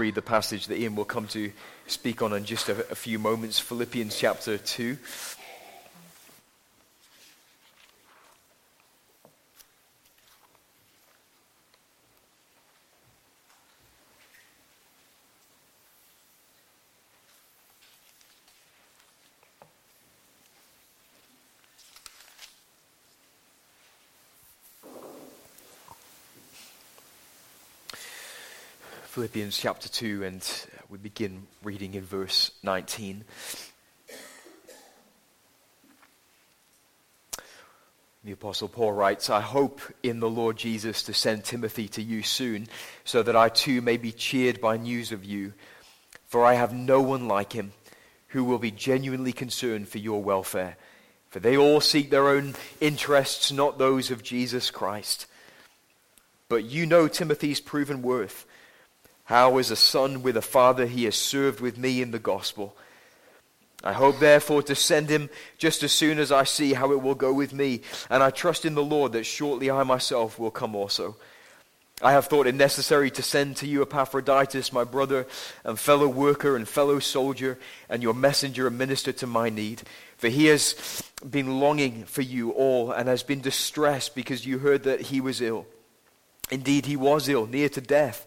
read the passage that Ian will come to speak on in just a, a few moments Philippians chapter 2. Philippians chapter 2, and we begin reading in verse 19. The Apostle Paul writes, I hope in the Lord Jesus to send Timothy to you soon, so that I too may be cheered by news of you. For I have no one like him who will be genuinely concerned for your welfare. For they all seek their own interests, not those of Jesus Christ. But you know Timothy's proven worth how, as a son with a father, he has served with me in the gospel. I hope, therefore, to send him just as soon as I see how it will go with me, and I trust in the Lord that shortly I myself will come also. I have thought it necessary to send to you Epaphroditus, my brother and fellow worker and fellow soldier, and your messenger and minister to my need. For he has been longing for you all and has been distressed because you heard that he was ill. Indeed, he was ill, near to death.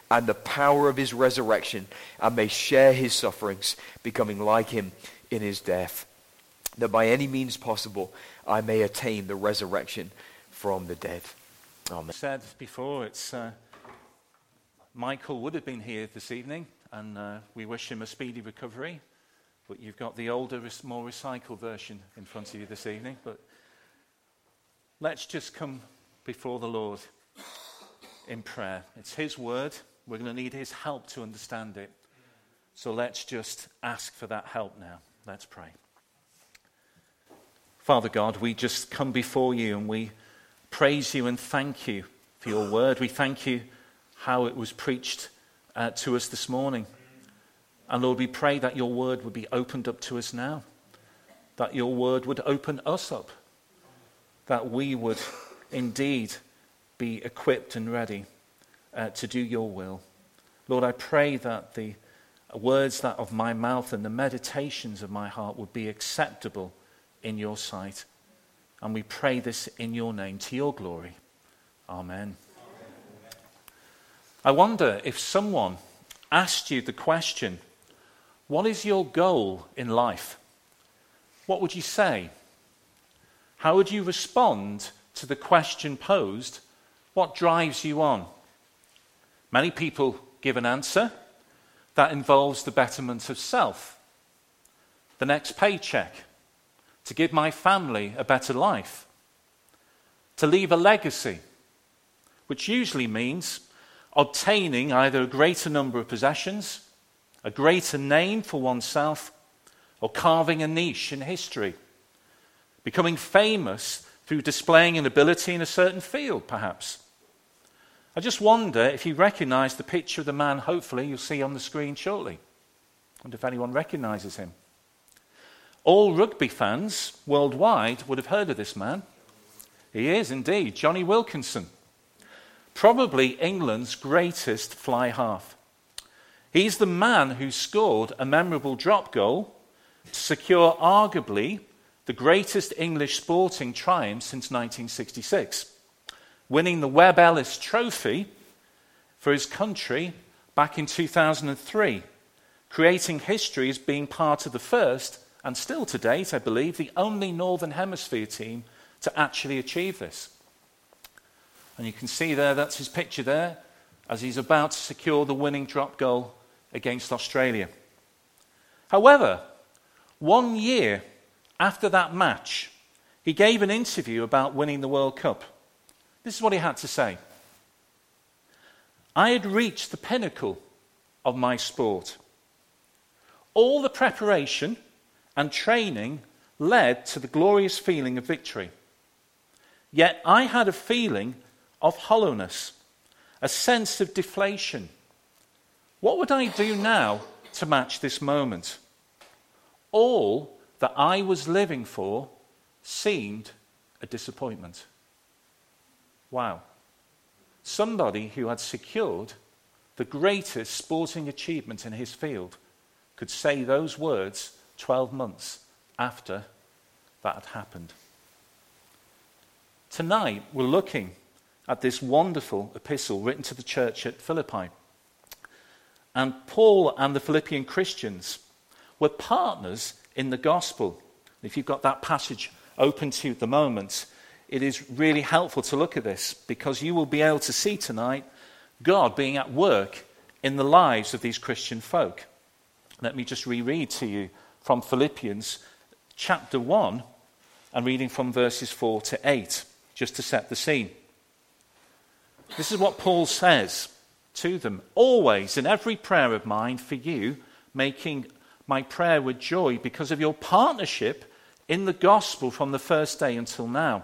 and the power of his resurrection and may share his sufferings, becoming like him in his death, that by any means possible I may attain the resurrection from the dead. Amen. Said before, it's uh, Michael would have been here this evening, and uh, we wish him a speedy recovery. But you've got the older, more recycled version in front of you this evening. But let's just come before the Lord in prayer. It's His word. We're going to need His help to understand it. So let's just ask for that help now. Let's pray. Father God, we just come before you and we praise you and thank you for your word. We thank you how it was preached uh, to us this morning. And Lord, we pray that your word would be opened up to us now, that your word would open us up, that we would indeed be equipped and ready uh, to do your will. Lord, I pray that the words that of my mouth and the meditations of my heart would be acceptable in your sight. And we pray this in your name to your glory. Amen. Amen. I wonder if someone asked you the question, What is your goal in life? What would you say? How would you respond to the question posed, What drives you on? Many people give an answer that involves the betterment of self, the next paycheck, to give my family a better life, to leave a legacy, which usually means obtaining either a greater number of possessions, a greater name for oneself, or carving a niche in history, becoming famous through displaying an ability in a certain field, perhaps. I just wonder if you recognize the picture of the man, hopefully, you'll see on the screen shortly. I wonder if anyone recognizes him. All rugby fans worldwide would have heard of this man. He is indeed Jonny Wilkinson, probably England's greatest fly half. He's the man who scored a memorable drop goal to secure arguably the greatest English sporting triumph since 1966, winning the Webb Ellis Trophy for his country back in 2003, creating history as being part of the first, and still to date, I believe, the only Northern Hemisphere team to actually achieve this. And you can see there, that's his picture there, as he's about to secure the winning drop goal against Australia. However, one year after that match, he gave an interview about winning the World Cup. This is what he had to say I had reached the pinnacle of my sport. All the preparation and training led to the glorious feeling of victory. Yet I had a feeling of hollowness, a sense of deflation. What would I do now to match this moment? All that I was living for seemed a disappointment. Wow. Somebody who had secured the greatest sporting achievement in his field could say those words 12 months after that had happened. Tonight, we're looking at this wonderful epistle written to the church at Philippi. And Paul and the Philippian Christians were partners in the gospel. If you've got that passage open to you at the moment, it is really helpful to look at this because you will be able to see tonight God being at work in the lives of these Christian folk. Let me just reread to you from Philippians chapter 1 and reading from verses 4 to 8 just to set the scene. This is what Paul says to them always in every prayer of mine for you, making my prayer with joy because of your partnership in the gospel from the first day until now.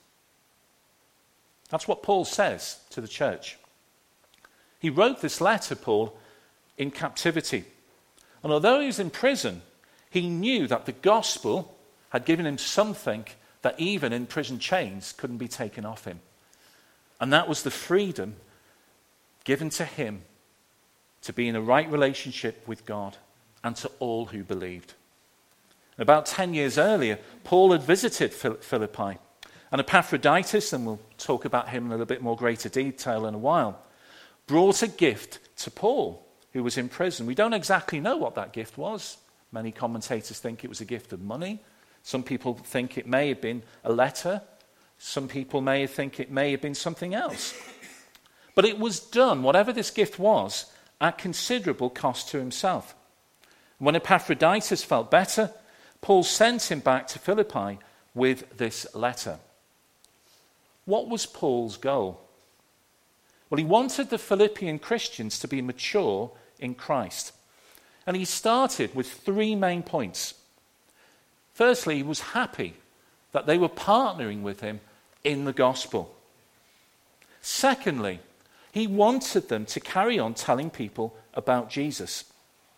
That's what Paul says to the church. He wrote this letter, Paul, in captivity. And although he was in prison, he knew that the gospel had given him something that even in prison chains couldn't be taken off him. And that was the freedom given to him to be in a right relationship with God and to all who believed. About 10 years earlier, Paul had visited Philippi, and Epaphroditus, and we'll talk about him in a little bit more greater detail in a while, brought a gift to Paul, who was in prison. We don't exactly know what that gift was. Many commentators think it was a gift of money. Some people think it may have been a letter. Some people may think it may have been something else. But it was done, whatever this gift was, at considerable cost to himself. When Epaphroditus felt better, Paul sent him back to Philippi with this letter. What was Paul's goal? Well, he wanted the Philippian Christians to be mature in Christ. And he started with three main points. Firstly, he was happy that they were partnering with him in the gospel. Secondly, he wanted them to carry on telling people about Jesus.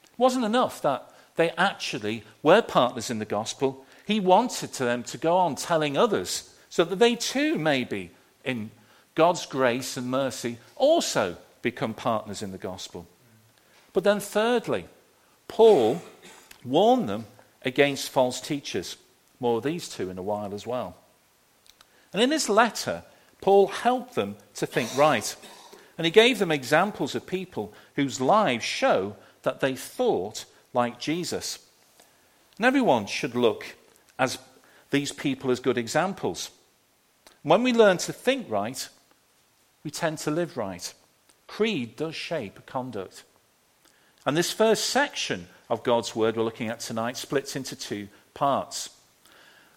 It wasn't enough that they actually were partners in the gospel. He wanted them to go on telling others so that they too, maybe, in God's grace and mercy, also become partners in the gospel. But then, thirdly, Paul warned them against false teachers. More of these two in a while as well. And in his letter, Paul helped them to think right. And he gave them examples of people whose lives show that they thought like Jesus. And everyone should look as these people as good examples. When we learn to think right, we tend to live right. Creed does shape conduct. And this first section of God's word we're looking at tonight splits into two parts.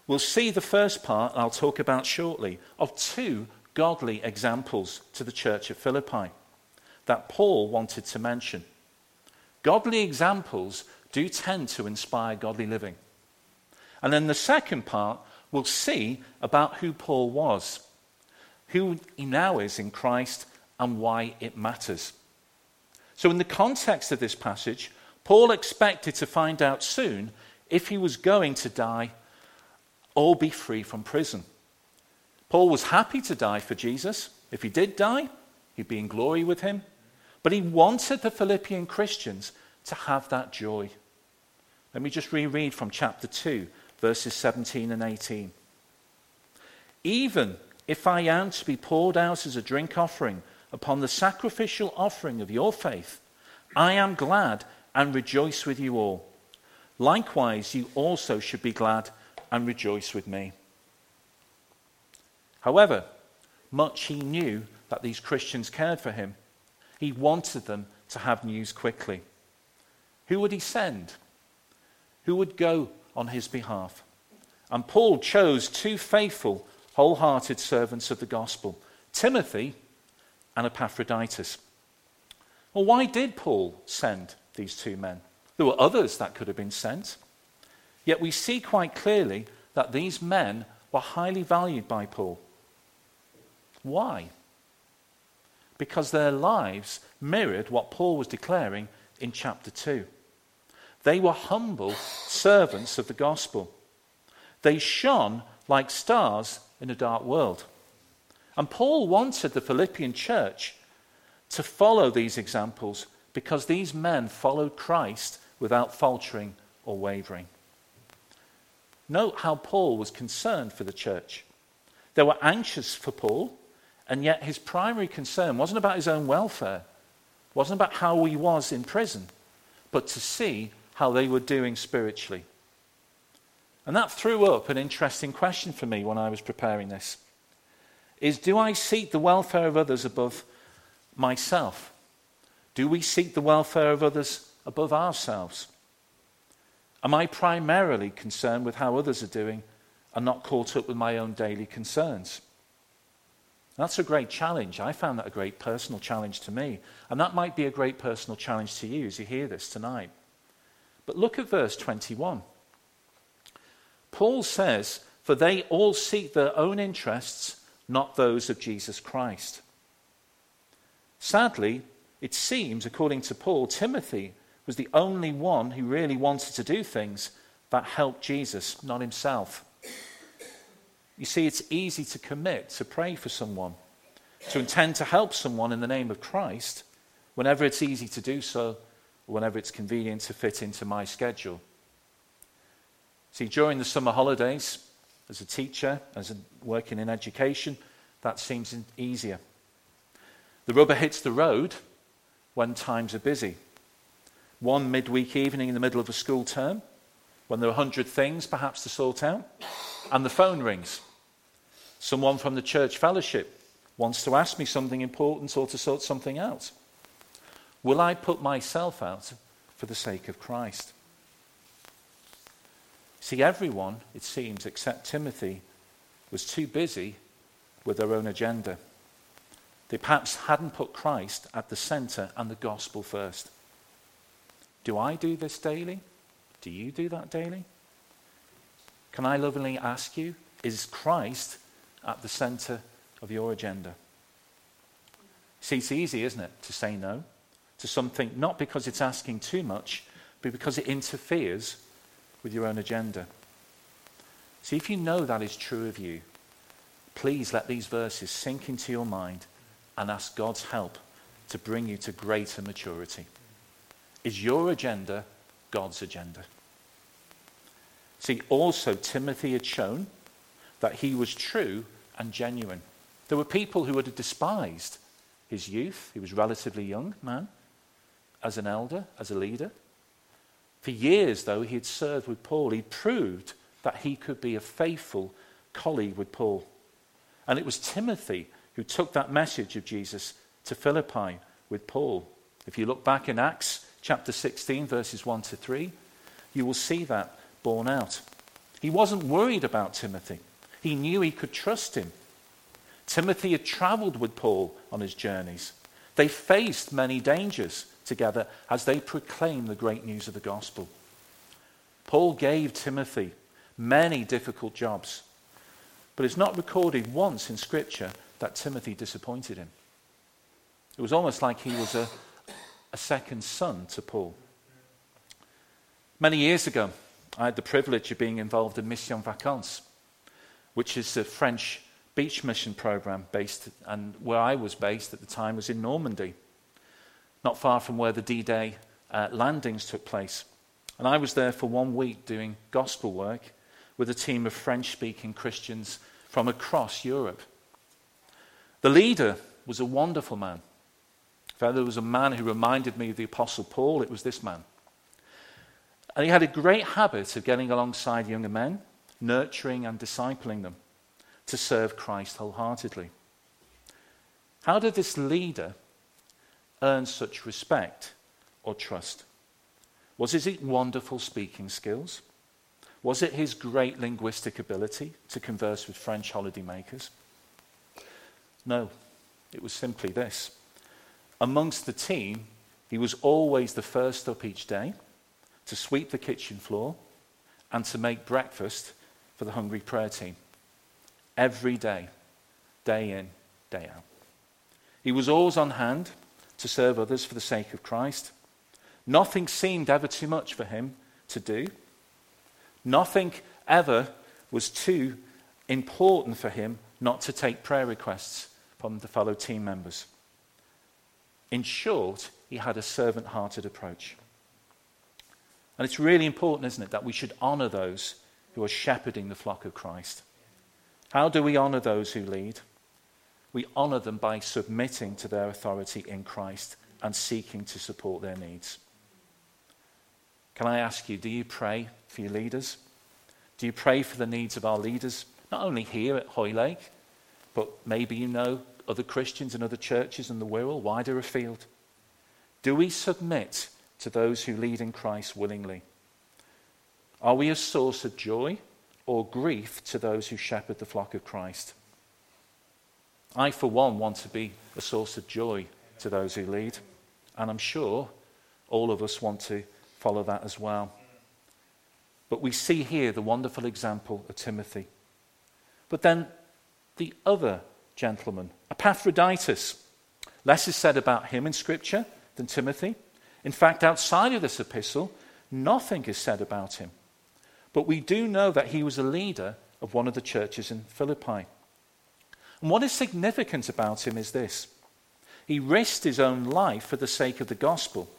We'll see the first part, I'll talk about shortly, of two godly examples to the church of Philippi that Paul wanted to mention. Godly examples do tend to inspire godly living. And then the second part, we'll see about who Paul was, who he now is in Christ, and why it matters. So, in the context of this passage, Paul expected to find out soon if he was going to die or be free from prison. Paul was happy to die for Jesus. If he did die, he'd be in glory with him. But he wanted the Philippian Christians to have that joy. Let me just reread from chapter 2, verses 17 and 18. Even if I am to be poured out as a drink offering upon the sacrificial offering of your faith, I am glad and rejoice with you all. Likewise, you also should be glad and rejoice with me. However, much he knew that these Christians cared for him. He wanted them to have news quickly. Who would he send? Who would go on his behalf? And Paul chose two faithful, wholehearted servants of the gospel Timothy and Epaphroditus. Well, why did Paul send these two men. There were others that could have been sent. Yet we see quite clearly that these men were highly valued by Paul. Why? Because their lives mirrored what Paul was declaring in chapter 2. They were humble servants of the gospel. They shone like stars in a dark world. And Paul wanted the Philippian church to follow these examples because these men followed Christ without faltering or wavering. Note how Paul was concerned for the church. They were anxious for Paul, and yet his primary concern wasn't about his own welfare, wasn't about how he was in prison, but to see how they were doing spiritually. And that threw up an interesting question for me when I was preparing this. Is do I seek the welfare of others above myself? Do we seek the welfare of others above ourselves? Am I primarily concerned with how others are doing and not caught up with my own daily concerns? That's a great challenge. I found that a great personal challenge to me. And that might be a great personal challenge to you as you hear this tonight. But look at verse 21. Paul says, For they all seek their own interests, not those of Jesus Christ. Sadly, it seems, according to Paul, Timothy was the only one who really wanted to do things that helped Jesus, not himself. You see, it's easy to commit to pray for someone, to intend to help someone in the name of Christ, whenever it's easy to do so, whenever it's convenient to fit into my schedule. See, during the summer holidays, as a teacher, as working in education, that seems easier. The rubber hits the road when times are busy. One midweek evening in the middle of a school term, when there are a hundred things perhaps to sort out, and the phone rings. Someone from the church fellowship wants to ask me something important or to sort something out. Will I put myself out for the sake of Christ? See, everyone, it seems, except Timothy, was too busy with their own agenda. They perhaps hadn't put Christ at the center and the gospel first. Do I do this daily? Do you do that daily? Can I lovingly ask you, is Christ at the center of your agenda? See, it's easy, isn't it, to say no to something, not because it's asking too much, but because it interferes with your own agenda. See, if you know that is true of you, please let these verses sink into your mind and ask God's help to bring you to greater maturity. Is your agenda God's agenda? See, also, Timothy had shown that he was true and genuine. There were people who would have despised his youth. He was relatively young man, as an elder, as a leader. For years, though, he had served with Paul. He proved that he could be a faithful colleague with Paul. And it was Timothy who took that message of Jesus to Philippi with Paul. If you look back in Acts chapter 16, verses 1 to 3, you will see that borne out. He wasn't worried about Timothy, he knew he could trust him. Timothy had traveled with Paul on his journeys. They faced many dangers together as they proclaim the great news of the gospel. Paul gave Timothy many difficult jobs, but it's not recorded once in Scripture that Timothy disappointed him. It was almost like he was a, a second son to Paul. Many years ago, I had the privilege of being involved in Mission Vacances, which is a French beach mission program based, and where I was based at the time was in Normandy, not far from where the D Day uh, landings took place. And I was there for one week doing gospel work with a team of French speaking Christians from across Europe. The leader was a wonderful man. In fact, there was a man who reminded me of the Apostle Paul, it was this man. And he had a great habit of getting alongside younger men, nurturing and discipling them to serve Christ wholeheartedly. How did this leader earn such respect or trust? Was it his wonderful speaking skills? Was it his great linguistic ability to converse with French holidaymakers? No, it was simply this. Amongst the team, he was always the first up each day to sweep the kitchen floor and to make breakfast for the hungry prayer team every day, day in, day out. He was always on hand to serve others for the sake of Christ. Nothing seemed ever too much for him to do. Nothing ever was too important for him not to take prayer requests from the fellow team members. In short, he had a servant hearted approach. And it's really important, isn't it, that we should honor those who are shepherding the flock of Christ. How do we honor those who lead? We honor them by submitting to their authority in Christ and seeking to support their needs. Can I ask you, do you pray for your leaders? Do you pray for the needs of our leaders, not only here at Hoylake, but maybe you know other Christians and other churches in the Wirral, wider afield? Do we submit to those who lead in Christ willingly? Are we a source of joy or grief to those who shepherd the flock of Christ. I, for one, want to be a source of joy to those who lead, and I'm sure all of us want to follow that as well. But we see here the wonderful example of Timothy. But then the other gentleman, Epaphroditus. Less is said about him in Scripture than Timothy. In fact, outside of this epistle, nothing is said about him. But we do know that he was a leader of one of the churches in Philippi. And what is significant about him is this he risked his own life for the sake of the gospel.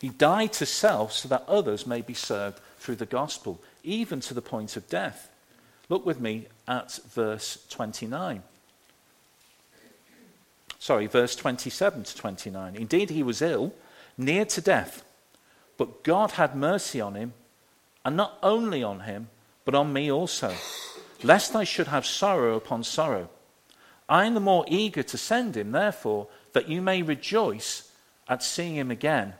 He died to self so that others may be served through the gospel, even to the point of death. Look with me at verse 29. Sorry, verse 27 to 29. Indeed, he was ill, near to death, but God had mercy on him and not only on him, but on me also, lest I should have sorrow upon sorrow. I am the more eager to send him, therefore, that you may rejoice at seeing him again,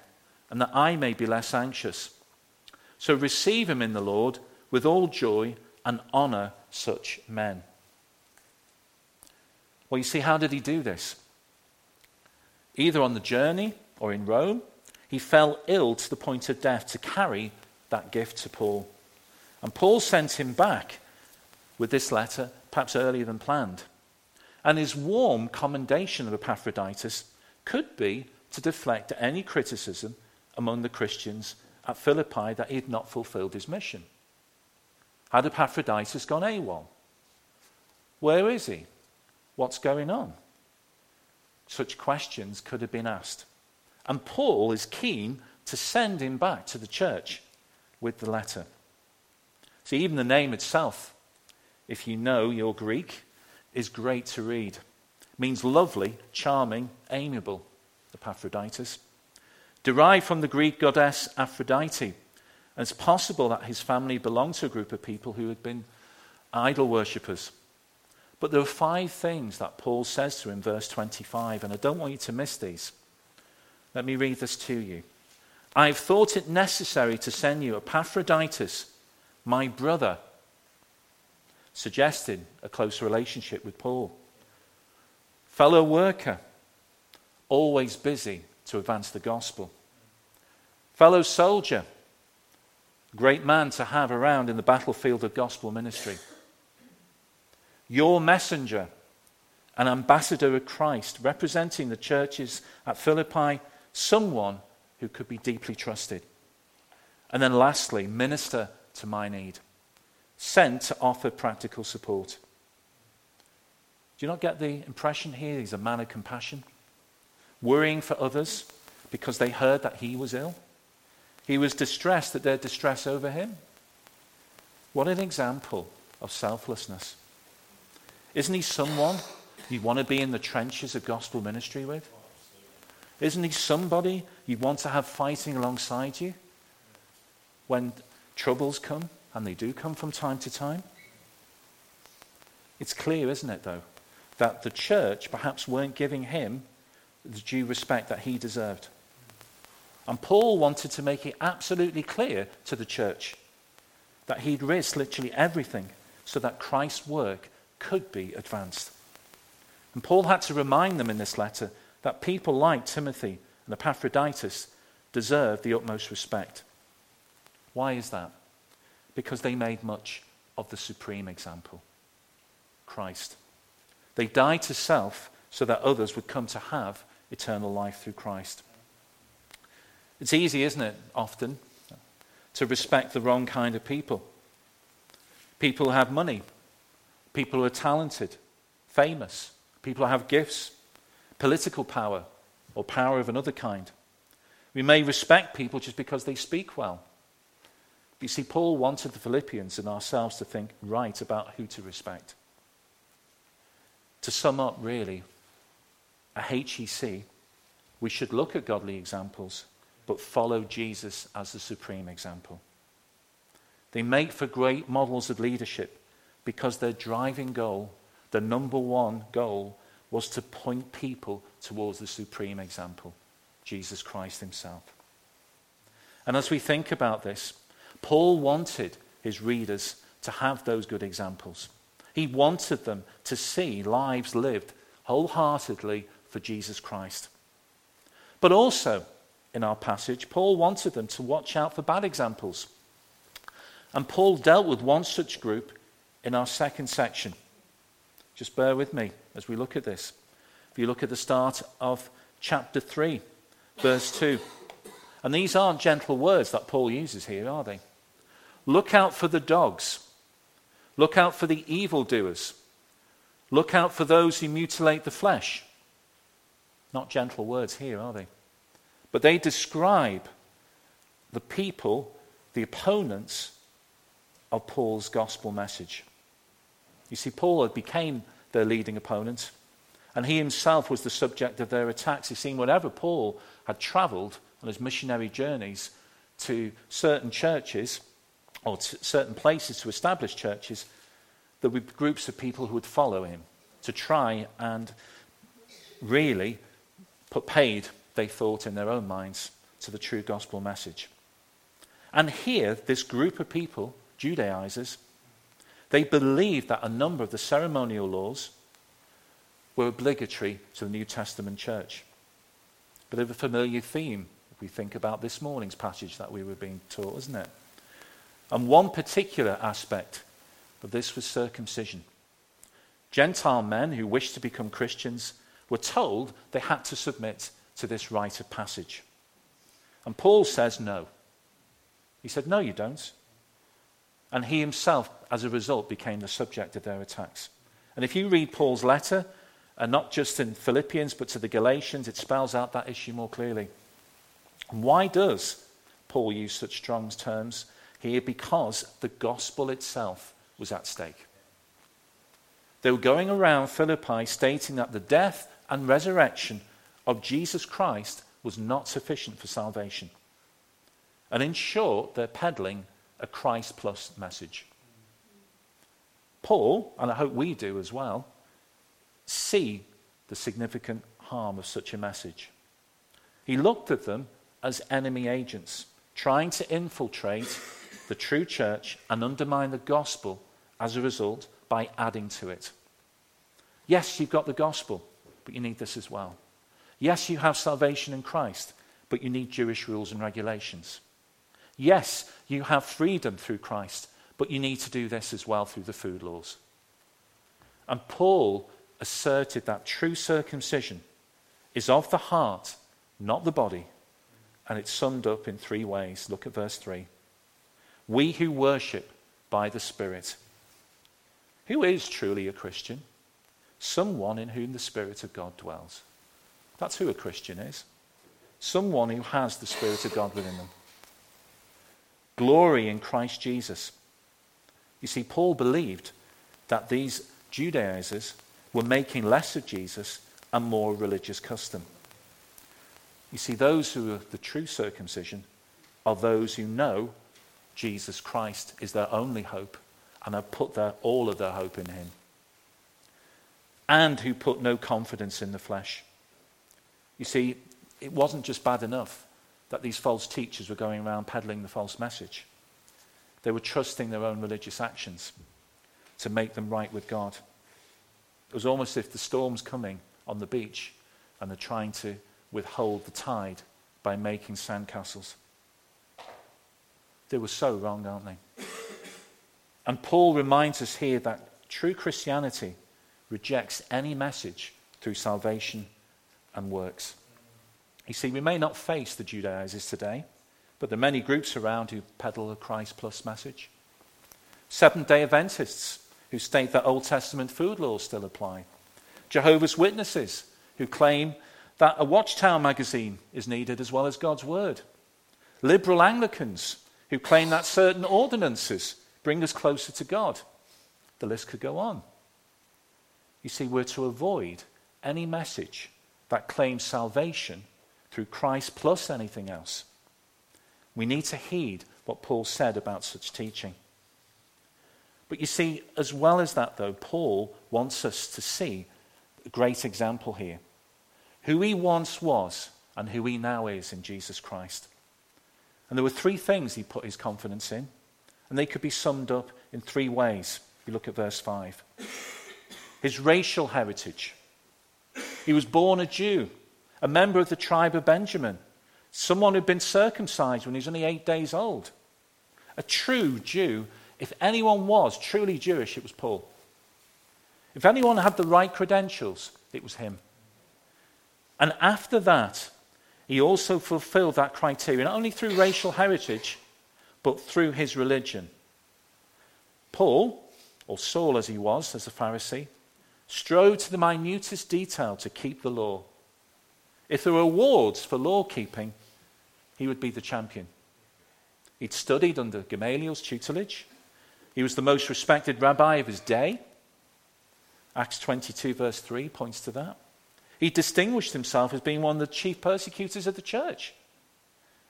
and that I may be less anxious. So receive him in the Lord with all joy and honor such men. Well, you see, how did he do this? Either on the journey or in Rome, he fell ill to the point of death to carry that gift to Paul. And Paul sent him back with this letter, perhaps earlier than planned. And his warm commendation of Epaphroditus could be to deflect any criticism among the Christians at Philippi that he had not fulfilled his mission. Had Epaphroditus gone AWOL? Where is he? What's going on? Such questions could have been asked. And Paul is keen to send him back to the church with the letter. See, even the name itself, if you know your Greek, is great to read. It means lovely, charming, amiable, Epaphroditus. Derived from the Greek goddess Aphrodite, And it's possible that his family belonged to a group of people who had been idol worshippers. But there are five things that Paul says to him in verse 25, and I don't want you to miss these. Let me read this to you. I've thought it necessary to send you Epaphroditus, my brother, suggesting a close relationship with Paul. Fellow worker, always busy to advance the gospel. Fellow soldier, great man to have around in the battlefield of gospel ministry. Your messenger, an ambassador of Christ, representing the churches at Philippi, someone who could be deeply trusted. And then lastly, minister to my need, sent to offer practical support. Do you not get the impression here he's a man of compassion? Worrying for others because they heard that he was ill? He was distressed at their distress over him. What an example of selflessness. Isn't he someone you want to be in the trenches of gospel ministry with? Isn't he somebody you want to have fighting alongside you when troubles come, and they do come from time to time? It's clear, isn't it, though, that the church perhaps weren't giving him the due respect that he deserved. And Paul wanted to make it absolutely clear to the church that he'd risked literally everything so that Christ's work could be advanced. And Paul had to remind them in this letter that people like Timothy and Epaphroditus deserve the utmost respect. Why is that? Because they made much of the supreme example Christ. They died to self so that others would come to have eternal life through Christ. It's easy, isn't it, often, to respect the wrong kind of people. People who have money, people who are talented, famous, people who have gifts, political power, or power of another kind. We may respect people just because they speak well. You see, Paul wanted the Philippians and ourselves to think right about who to respect. To sum up, really, a HEC, we should look at godly examples, but follow Jesus as the supreme example. They make for great models of leadership because their driving goal, the number one goal, was to point people towards the supreme example, Jesus Christ himself. And as we think about this, Paul wanted his readers to have those good examples. He wanted them to see lives lived wholeheartedly for Jesus Christ. But also, in our passage, Paul wanted them to watch out for bad examples. And Paul dealt with one such group in our second section. Just bear with me as we look at this. If you look at the start of chapter 3, verse 2. And these aren't gentle words that Paul uses here, are they? Look out for the dogs. Look out for the evildoers. Look out for those who mutilate the flesh. Not gentle words here, are they? But they describe the people, the opponents of Paul's gospel message. You see, Paul became their leading opponent, and he himself was the subject of their attacks. You see, whenever Paul had traveled on his missionary journeys to certain churches or certain places to establish churches, there would be groups of people who would follow him to try and really put paid, they thought in their own minds, to the true gospel message. And here, this group of people, Judaizers, they believed that a number of the ceremonial laws were obligatory to the New Testament church. Bit of a familiar theme if we think about this morning's passage that we were being taught, isn't it? And one particular aspect of this was circumcision. Gentile men who wished to become Christians were told they had to submit to this rite of passage. And Paul says no. He said, No, you don't. And he himself, as a result, became the subject of their attacks. And if you read Paul's letter, and not just in Philippians, but to the Galatians, it spells out that issue more clearly. And why does Paul use such strong terms here? Because the gospel itself was at stake. They were going around Philippi stating that the death and resurrection of Jesus Christ was not sufficient for salvation. And in short, they're peddling a Christ plus message. Paul, and I hope we do as well, see the significant harm of such a message. He looked at them as enemy agents, trying to infiltrate the true church and undermine the gospel as a result by adding to it. Yes, you've got the gospel, but you need this as well. Yes, you have salvation in Christ, but you need Jewish rules and regulations. Yes, you have freedom through Christ, but you need to do this as well through the food laws. And Paul asserted that true circumcision is of the heart, not the body. And it's summed up in three ways. Look at verse 3. We who worship by the Spirit. Who is truly a Christian? Someone in whom the Spirit of God dwells. That's who a Christian is. Someone who has the Spirit of God within them. Glory in Christ Jesus. You see, Paul believed that these Judaizers were making less of Jesus and more religious custom. You see, those who are the true circumcision are those who know Jesus Christ is their only hope and have put their, all of their hope in him. And who put no confidence in the flesh. You see, it wasn't just bad enough that these false teachers were going around peddling the false message. They were trusting their own religious actions to make them right with God. It was almost as if the storm's coming on the beach and they're trying to withhold the tide by making sandcastles. They were so wrong, aren't they? And Paul reminds us here that true Christianity rejects any message through salvation and works. You see, we may not face the Judaizers today, but there are many groups around who peddle a Christ plus message. Seventh day Adventists who state that Old Testament food laws still apply. Jehovah's Witnesses who claim that a Watchtower magazine is needed as well as God's Word. Liberal Anglicans who claim that certain ordinances bring us closer to God. The list could go on. You see, we're to avoid any message that claims salvation through Christ plus anything else. We need to heed what Paul said about such teaching. But you see, as well as that, though, Paul wants us to see a great example here who he once was and who he now is in Jesus Christ. And there were three things he put his confidence in, and they could be summed up in three ways. If you look at verse 5. His racial heritage. He was born a Jew, a member of the tribe of Benjamin, someone who'd been circumcised when he was only eight days old. A true Jew. If anyone was truly Jewish, it was Paul. If anyone had the right credentials, it was him. And after that, he also fulfilled that criteria, not only through racial heritage, but through his religion. Paul, or Saul as he was, as a Pharisee, strove to the minutest detail to keep the law. If there were awards for law keeping, he would be the champion. He'd studied under Gamaliel's tutelage. He was the most respected rabbi of his day. Acts 22, verse 3, points to that. He distinguished himself as being one of the chief persecutors of the church.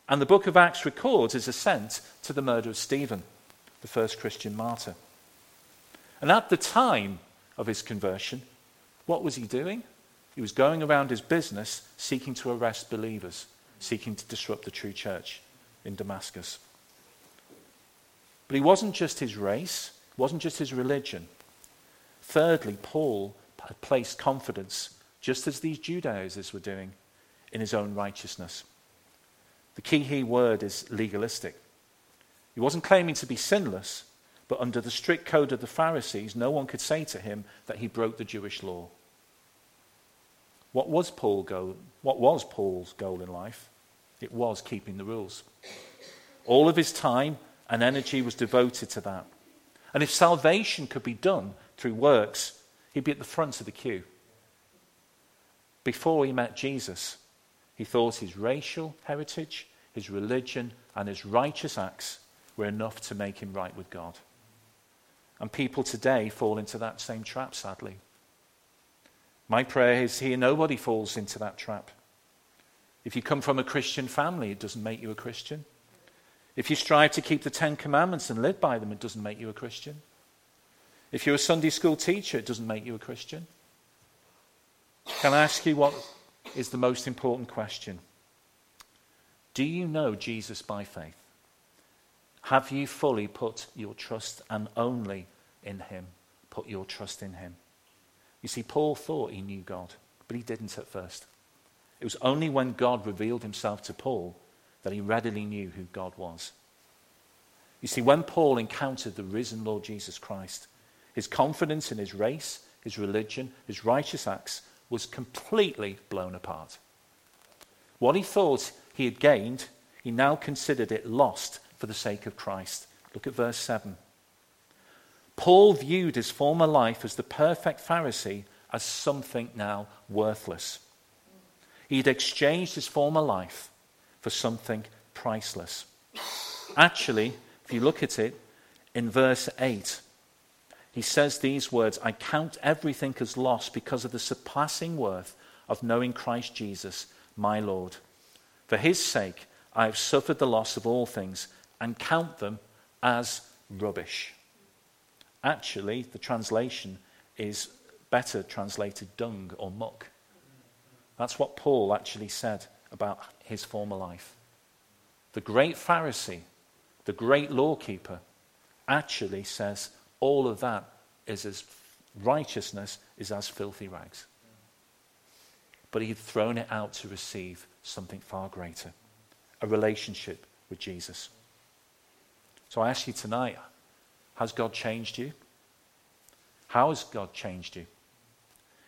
And the book of Acts records his assent to the murder of Stephen, the first Christian martyr. And at the time of his conversion, what was he doing? He was going around his business seeking to arrest believers, seeking to disrupt the true church in Damascus. But he wasn't just his race, wasn't just his religion. Thirdly, Paul had placed confidence just as these Judaizers were doing, in his own righteousness. The key here word is legalistic. He wasn't claiming to be sinless, but under the strict code of the Pharisees, no one could say to him that he broke the Jewish law. What was, Paul what was Paul's goal in life? It was keeping the rules. All of his time and energy was devoted to that. And if salvation could be done through works, he'd be at the front of the queue. Before he met Jesus, he thought his racial heritage, his religion, and his righteous acts were enough to make him right with God. And people today fall into that same trap, sadly. My prayer is here nobody falls into that trap. If you come from a Christian family, it doesn't make you a Christian. If you strive to keep the Ten Commandments and live by them, it doesn't make you a Christian. If you're a Sunday school teacher, it doesn't make you a Christian. Can I ask you what is the most important question? Do you know Jesus by faith? Have you fully put your trust and only in him? Put your trust in him. You see, Paul thought he knew God, but he didn't at first. It was only when God revealed himself to Paul that he readily knew who God was. You see, when Paul encountered the risen Lord Jesus Christ, his confidence in his race, his religion, his righteous acts was completely blown apart. What he thought he had gained, he now considered it lost for the sake of Christ. Look at verse 7. Paul viewed his former life as the perfect Pharisee as something now worthless. He'd exchanged his former life for something priceless. Actually, if you look at it in verse 8, he says these words I count everything as loss because of the surpassing worth of knowing Christ Jesus, my Lord. For his sake, I have suffered the loss of all things and count them as rubbish. Actually, the translation is better translated dung or muck. That's what Paul actually said about his former life. The great Pharisee, the great lawkeeper, actually says all of that is as righteousness is as filthy rags. But he'd thrown it out to receive something far greater a relationship with Jesus. So I ask you tonight has God changed you? How has God changed you?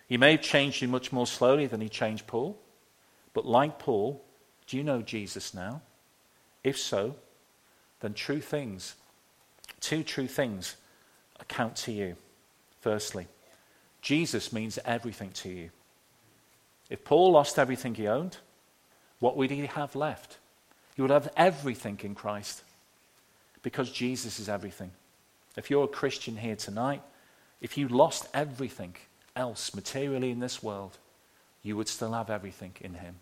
He may have changed you much more slowly than he changed Paul, but like Paul, do you know Jesus now? If so, then true things, two true things account to you. Firstly, Jesus means everything to you. If Paul lost everything he owned, what would he have left? He would have everything in Christ because Jesus is everything. If you're a Christian here tonight, if you lost everything else materially in this world, you would still have everything in him.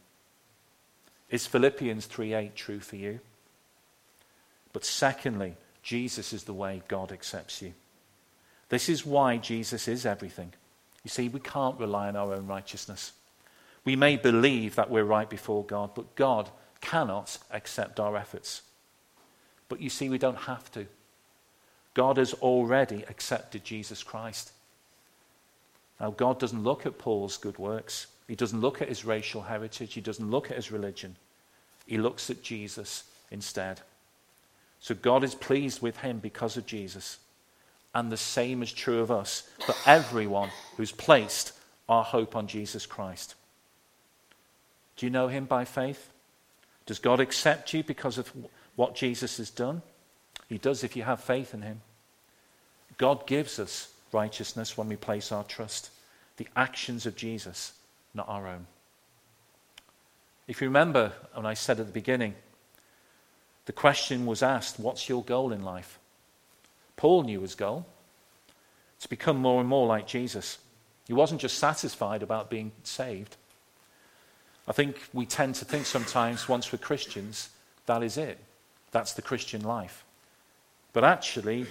Is Philippians 3:8 true for you? But secondly, Jesus is the way God accepts you. This is why Jesus is everything. You see, we can't rely on our own righteousness. We may believe that we're right before God, but God cannot accept our efforts. But you see, we don't have to. God has already accepted Jesus Christ. Now, God doesn't look at Paul's good works. He doesn't look at his racial heritage. He doesn't look at his religion. He looks at Jesus instead. So God is pleased with him because of Jesus. And the same is true of us for everyone who's placed our hope on Jesus Christ. Do you know him by faith? Does God accept you because of what Jesus has done? He does if you have faith in him. God gives us righteousness when we place our trust. The actions of Jesus, not our own. If you remember when I said at the beginning, the question was asked, What's your goal in life? Paul knew his goal to become more and more like Jesus. He wasn't just satisfied about being saved. I think we tend to think sometimes, once we're Christians, that is it. That's the Christian life. But actually,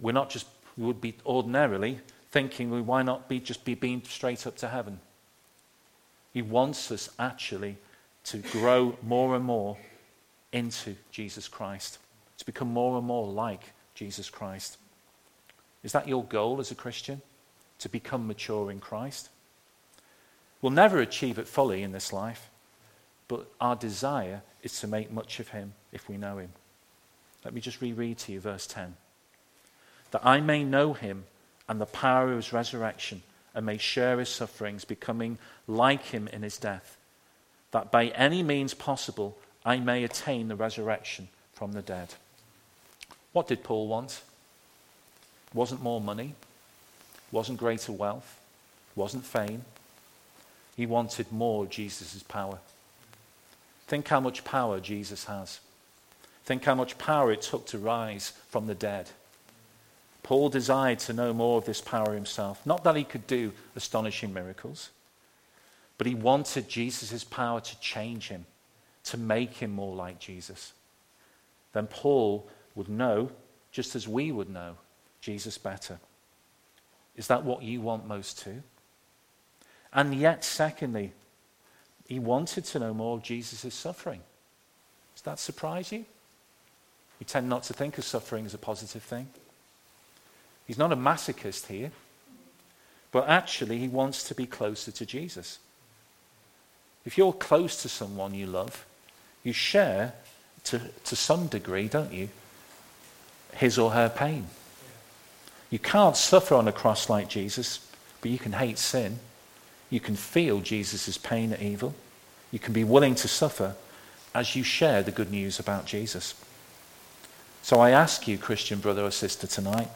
we're not just, we would be ordinarily thinking, well, why not be, just be beamed straight up to heaven? He wants us actually to grow more and more into Jesus Christ, to become more and more like Jesus Christ. Is that your goal as a Christian? To become mature in Christ? We'll never achieve it fully in this life, but our desire is to make much of him if we know him. Let me just reread to you verse 10. That I may know him and the power of his resurrection and may share his sufferings, becoming like him in his death, that by any means possible I may attain the resurrection from the dead. What did Paul want? Wasn't more money, wasn't greater wealth, wasn't fame. He wanted more Jesus' power. Think how much power Jesus has. Think how much power it took to rise from the dead. Paul desired to know more of this power himself. Not that he could do astonishing miracles, but he wanted Jesus' power to change him, to make him more like Jesus. then Paul would know, just as we would know, Jesus better. Is that what you want most too? And yet, secondly, he wanted to know more of Jesus' suffering. Does that surprise you? We tend not to think of suffering as a positive thing. He's not a masochist here, but actually, he wants to be closer to Jesus. If you're close to someone you love, you share to, to some degree, don't you, his or her pain. You can't suffer on a cross like Jesus, but you can hate sin. You can feel Jesus' pain and evil. You can be willing to suffer as you share the good news about Jesus. So I ask you, Christian brother or sister, tonight,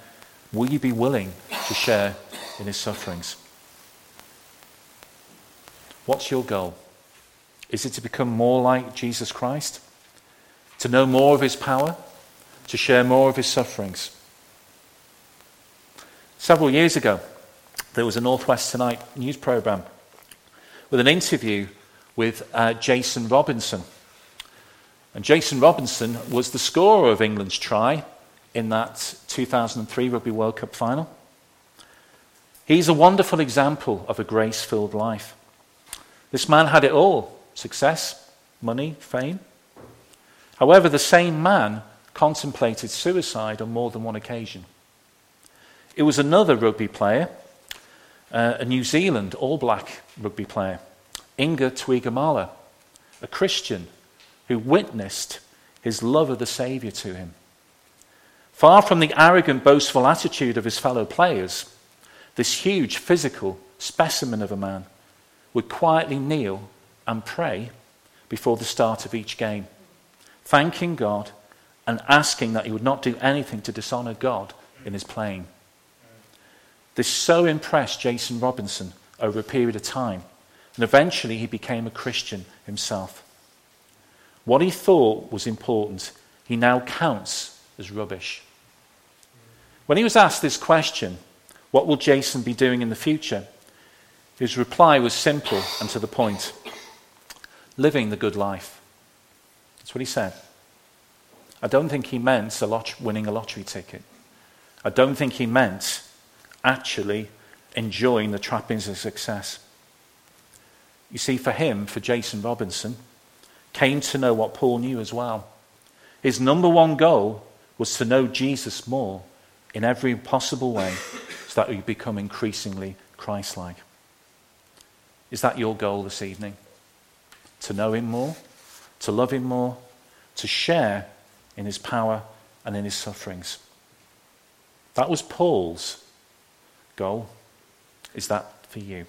will you be willing to share in his sufferings? What's your goal? Is it to become more like Jesus Christ? To know more of his power? To share more of his sufferings? Several years ago, there was a Northwest Tonight news program with an interview with uh, Jason Robinson. And Jason Robinson was the scorer of England's try in that 2003 Rugby World Cup final. He's a wonderful example of a grace filled life. This man had it all success, money, fame. However, the same man contemplated suicide on more than one occasion. It was another rugby player, uh, a New Zealand All Black rugby player, Inga Tuigamala, a Christian who witnessed his love of the Saviour to him. Far from the arrogant, boastful attitude of his fellow players, this huge physical specimen of a man would quietly kneel and pray before the start of each game, thanking God and asking that he would not do anything to dishonour God in his playing. This so impressed Jason Robinson over a period of time, and eventually he became a Christian himself. What he thought was important, he now counts as rubbish. When he was asked this question, what will Jason be doing in the future? His reply was simple and to the point living the good life. That's what he said. I don't think he meant a lot, winning a lottery ticket. I don't think he meant actually enjoying the trappings of success. You see, for him, for Jason Robinson, came to know what Paul knew as well. His number one goal was to know Jesus more in every possible way so that would become increasingly Christ like. Is that your goal this evening? To know him more, to love him more, to share in his power and in his sufferings. That was Paul's goal. Is that for you?